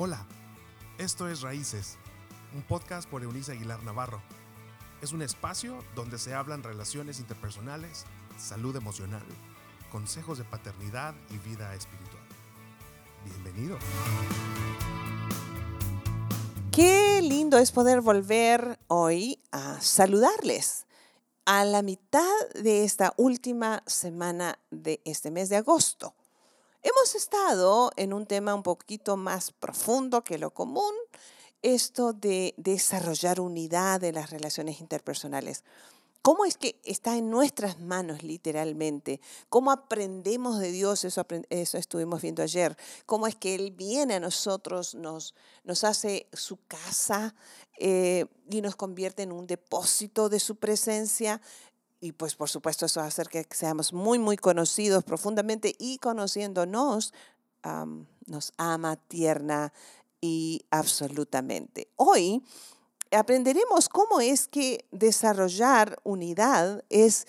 Hola, esto es Raíces, un podcast por Eunice Aguilar Navarro. Es un espacio donde se hablan relaciones interpersonales, salud emocional, consejos de paternidad y vida espiritual. Bienvenido. Qué lindo es poder volver hoy a saludarles a la mitad de esta última semana de este mes de agosto. Hemos estado en un tema un poquito más profundo que lo común, esto de desarrollar unidad en las relaciones interpersonales. ¿Cómo es que está en nuestras manos literalmente? ¿Cómo aprendemos de Dios? Eso, eso estuvimos viendo ayer. ¿Cómo es que Él viene a nosotros, nos, nos hace su casa eh, y nos convierte en un depósito de su presencia? Y pues por supuesto eso va a hacer que seamos muy, muy conocidos profundamente y conociéndonos, nos ama tierna y absolutamente. Hoy aprenderemos cómo es que desarrollar unidad es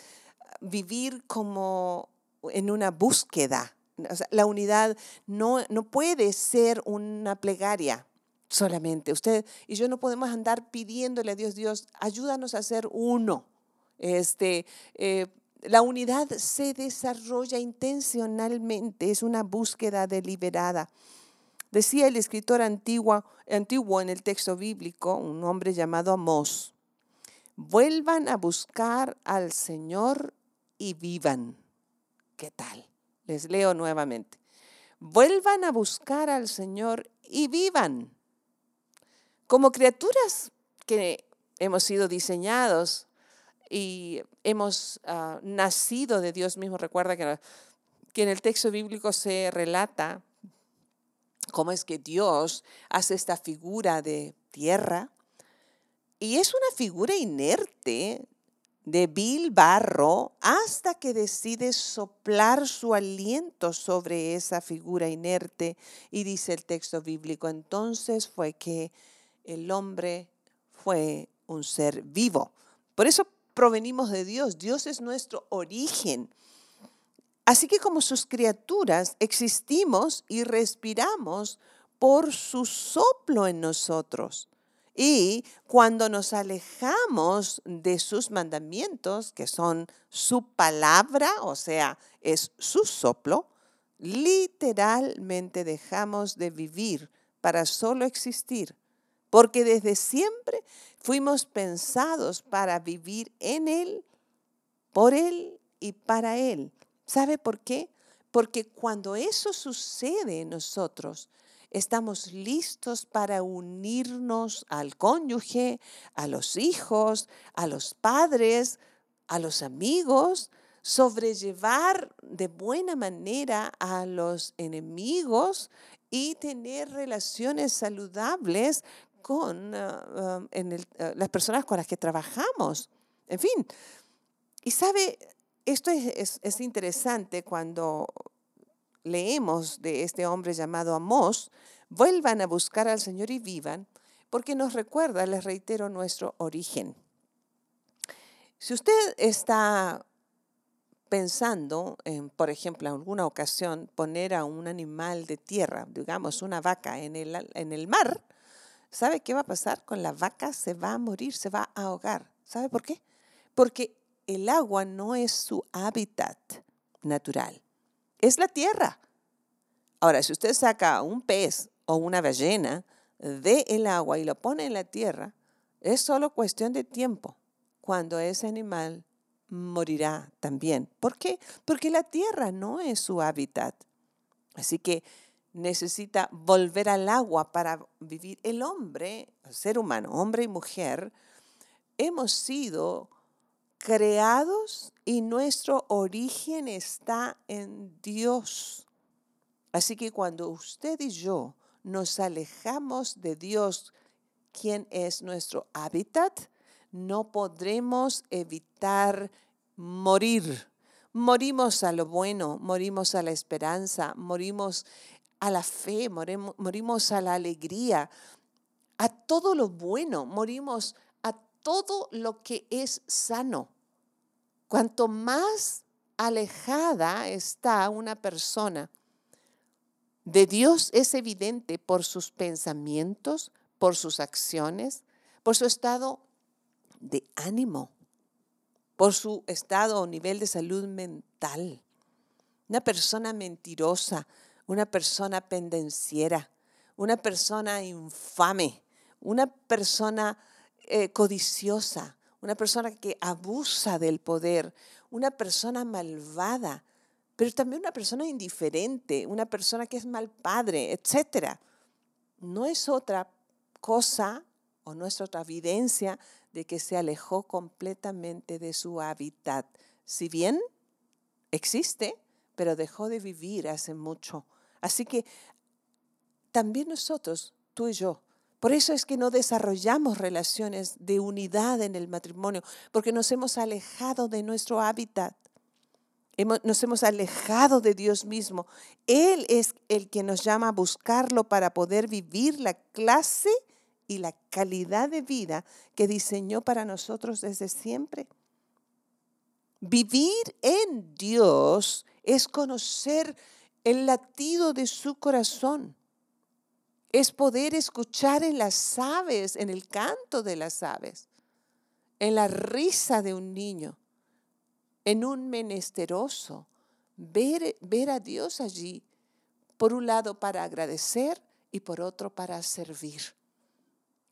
vivir como en una búsqueda. la unidad no, no puede ser una plegaria solamente. Usted y yo no podemos andar pidiéndole a Dios, Dios, ayúdanos a ser uno. Este, eh, la unidad se desarrolla intencionalmente, es una búsqueda deliberada. Decía el escritor antiguo, antiguo en el texto bíblico, un hombre llamado Amós, vuelvan a buscar al Señor y vivan. ¿Qué tal? Les leo nuevamente. Vuelvan a buscar al Señor y vivan. Como criaturas que hemos sido diseñados y hemos ah, nacido de Dios mismo. Recuerda que, en el texto bíblico se relata cómo es que Dios hace esta figura de tierra y es una figura inerte de barro hasta que decide soplar su aliento sobre esa figura inerte y dice el texto bíblico, entonces fue que el hombre fue un ser vivo. Por eso provenimos de Dios, Dios es nuestro origen. Así que como sus criaturas existimos y respiramos por su soplo en nosotros. Y cuando nos alejamos de sus mandamientos, que son su palabra, o sea, es su soplo, literalmente dejamos de vivir para solo existir porque desde siempre fuimos pensados para vivir en Él, por Él y para Él. ¿Sabe por qué? Porque cuando eso sucede en nosotros, estamos listos para unirnos al cónyuge, a los hijos, a los padres, a los amigos, sobrellevar de buena manera a los enemigos y tener relaciones saludables con ah, ah, ah, las personas con las que trabajamos. En fin, y sabe, esto es, es, interesante cuando leemos de este hombre llamado Amós, vuelvan a buscar al Señor y vivan, porque nos recuerda, les reitero, nuestro origen. Si usted está pensando en, por ejemplo, en alguna ocasión poner a un animal de tierra, digamos una vaca, en el, en el mar, ¿Sabe qué va a pasar? Con la vaca se va a morir, se va a ahogar. ¿Sabe por qué? Porque el agua no es su hábitat natural, es la tierra. Ahora, si usted saca un pez o una ballena del el agua y lo pone en la tierra, es solo cuestión de tiempo cuando ese animal morirá también. ¿Por qué? Porque la tierra no es su hábitat. Así que necesita volver al agua para vivir. El hombre, el ser humano, hombre y mujer, hemos sido creados y nuestro origen está en Dios. Así que cuando usted y yo nos alejamos de Dios, quien es nuestro hábitat, no podremos evitar morir. Morimos a lo bueno, morimos a la esperanza, morimos a la fe, morimos a la alegría, a todo lo bueno, morimos a todo lo que es sano. Cuanto más alejada está una persona de Dios es evidente por sus pensamientos, por sus acciones, por su estado de ánimo, por su estado o nivel de salud mental. Una persona mentirosa, una persona pendenciera, una persona infame, una persona eh, codiciosa, una persona que abusa del poder, una persona malvada, pero también una persona indiferente, una persona que es mal padre, etc. No es otra cosa o no es otra evidencia de que se alejó completamente de su hábitat. Si bien existe, pero dejó de vivir hace mucho. Así que también nosotros, tú y yo, por eso es que no desarrollamos relaciones de unidad en el matrimonio, porque nos hemos alejado de nuestro hábitat nos hemos alejado de Dios mismo. Él es el que nos llama a buscarlo para poder vivir la clase y la calidad de vida que diseñó para nosotros desde siempre. Vivir en Dios es conocer el latido de su corazón. Es poder escuchar en las aves, en el canto de las aves, en la risa de un niño en un menesteroso, ver, ver a Dios allí, por un lado para agradecer y por otro para servir.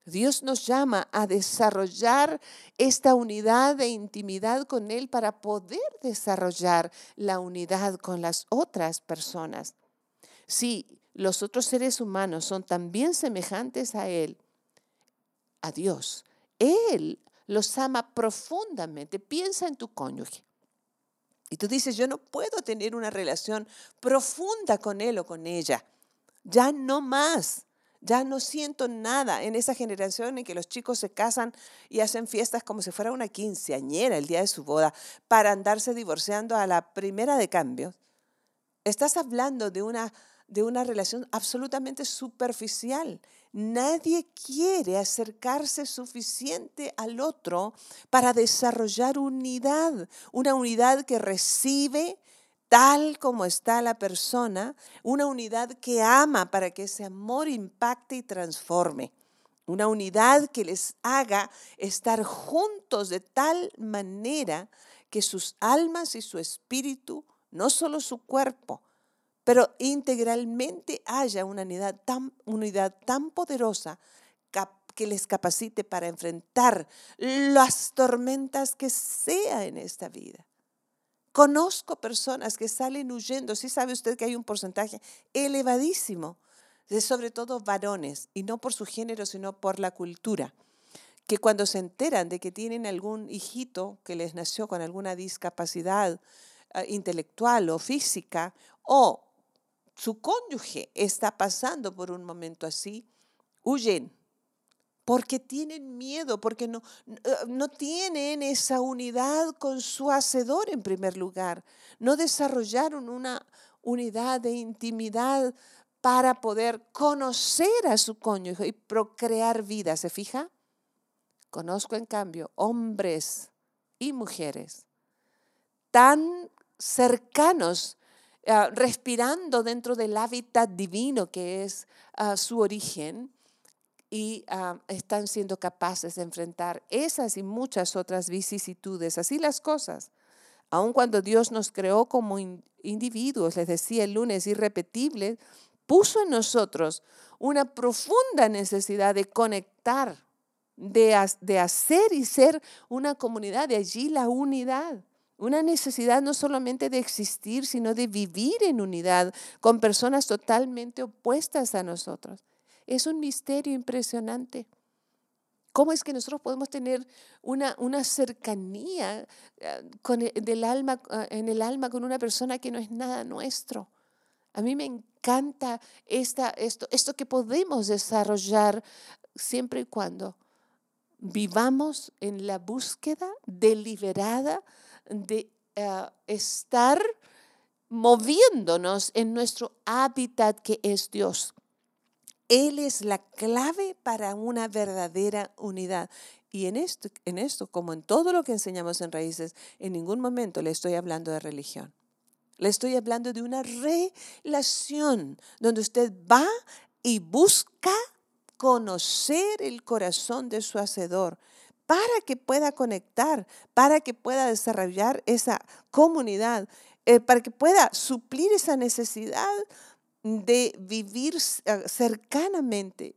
Dios nos llama a desarrollar esta unidad de intimidad con Él para poder desarrollar la unidad con las otras personas. Si los otros seres humanos son también semejantes a Él, a Dios, Él los ama profundamente. Piensa en tu cónyuge. Y tú dices, yo no puedo tener una relación profunda con él o con ella. Ya no más. Ya no siento nada en esa generación en que los chicos se casan y hacen fiestas como si fuera una quinceañera el día de su boda para andarse divorciando a la primera de cambio. Estás hablando de una, de una relación absolutamente superficial Nadie quiere acercarse suficiente al otro para desarrollar unidad, una unidad que recibe tal como está la persona, una unidad que ama para que ese amor impacte y transforme, una unidad que les haga estar juntos de tal manera que sus almas y su espíritu, no solo su cuerpo, pero integralmente haya una unidad tan, unidad tan poderosa que les capacite para enfrentar las tormentas que sea en esta vida. Conozco personas que salen huyendo, sí sabe usted que hay un porcentaje elevadísimo, de sobre todo varones, y no por su género, sino por la cultura, que cuando se enteran de que tienen algún hijito que les nació con alguna discapacidad eh, intelectual o física, o su cónyuge está pasando por un momento así, huyen porque tienen miedo, porque no, no tienen esa unidad con su hacedor en primer lugar. No desarrollaron una unidad de intimidad para poder conocer a su cónyuge y procrear vida. ¿Se fija? Conozco en cambio hombres y mujeres tan cercanos Ah, respirando dentro del hábitat divino que es ah, su origen y ah, están siendo capaces de enfrentar esas y muchas otras vicisitudes. Así las cosas. Aun cuando Dios nos creó como individuos, les decía el lunes, irrepetibles, puso en nosotros una profunda necesidad de conectar, de, de hacer y ser una comunidad, de allí la unidad. Una necesidad no solamente de existir, sino de vivir en unidad con personas totalmente opuestas a nosotros. Es un misterio impresionante. ¿Cómo es que nosotros podemos tener una, una cercanía eh, con el, del alma, eh, en el alma con una persona que no es nada nuestro? A mí me encanta esta, esto, esto que podemos desarrollar siempre y cuando vivamos en la búsqueda deliberada de eh, estar moviéndonos en nuestro hábitat que es Dios. Él es la clave para una verdadera unidad. Y en esto, en esto, como en todo lo que enseñamos en raíces, en ningún momento le estoy hablando de religión. Le estoy hablando de una relación donde usted va y busca conocer el corazón de su hacedor para que pueda conectar, para que pueda desarrollar esa comunidad, eh, para que pueda suplir esa necesidad de vivir eh, cercanamente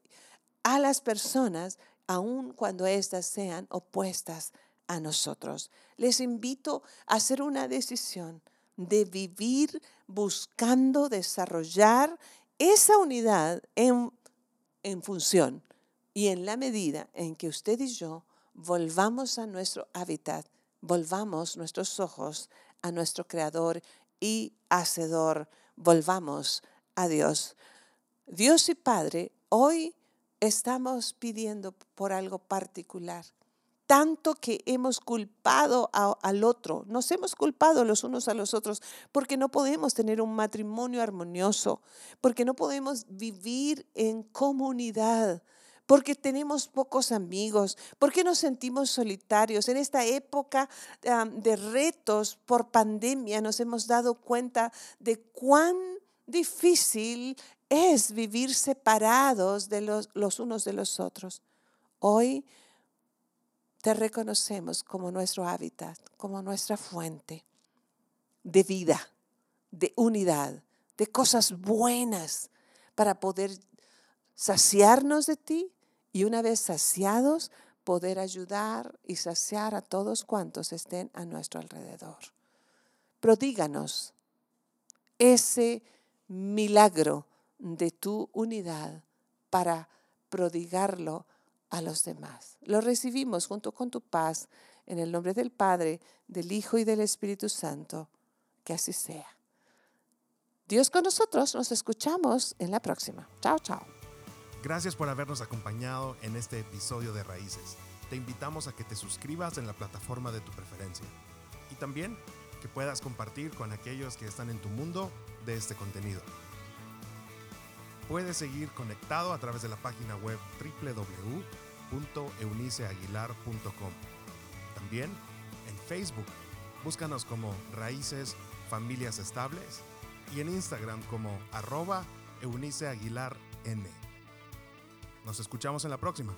a las personas, aun cuando éstas sean opuestas a nosotros. Les invito a hacer una decisión de vivir buscando desarrollar esa unidad en, en función y en la medida en que usted y yo volvamos a nuestro hábitat, volvamos nuestros ojos a nuestro Creador y Hacedor, volvamos a Dios. Dios y Padre, hoy estamos pidiendo por algo particular tanto que hemos culpado al otro, nos hemos culpado los unos a los otros, porque no podemos tener un matrimonio armonioso, porque no podemos vivir en comunidad, porque tenemos pocos amigos, porque nos sentimos solitarios. En esta época de retos por pandemia nos hemos dado cuenta de cuán difícil es vivir separados de los, los unos de los otros. Hoy te reconocemos como nuestro hábitat, como nuestra fuente de vida, de unidad, de cosas buenas para poder saciarnos de ti y una vez saciados poder ayudar y saciar a todos cuantos estén a nuestro alrededor. Prodíganos ese milagro de tu unidad para prodigarlo a los demás. Lo recibimos junto con tu paz en el nombre del Padre, del Hijo y del Espíritu Santo. Que así sea. Dios con nosotros, nos escuchamos en la próxima. Chao, chao. Gracias por habernos acompañado en este episodio de Raíces. Te invitamos a que te suscribas en la plataforma de tu preferencia y también que puedas compartir con aquellos que están en tu mundo de este contenido. Puedes seguir conectado a través de la página web www.euniceaguilar.com. También en Facebook, búscanos como Raíces Familias Estables y en Instagram como arroba Eunice Aguilar N. Nos escuchamos en la próxima.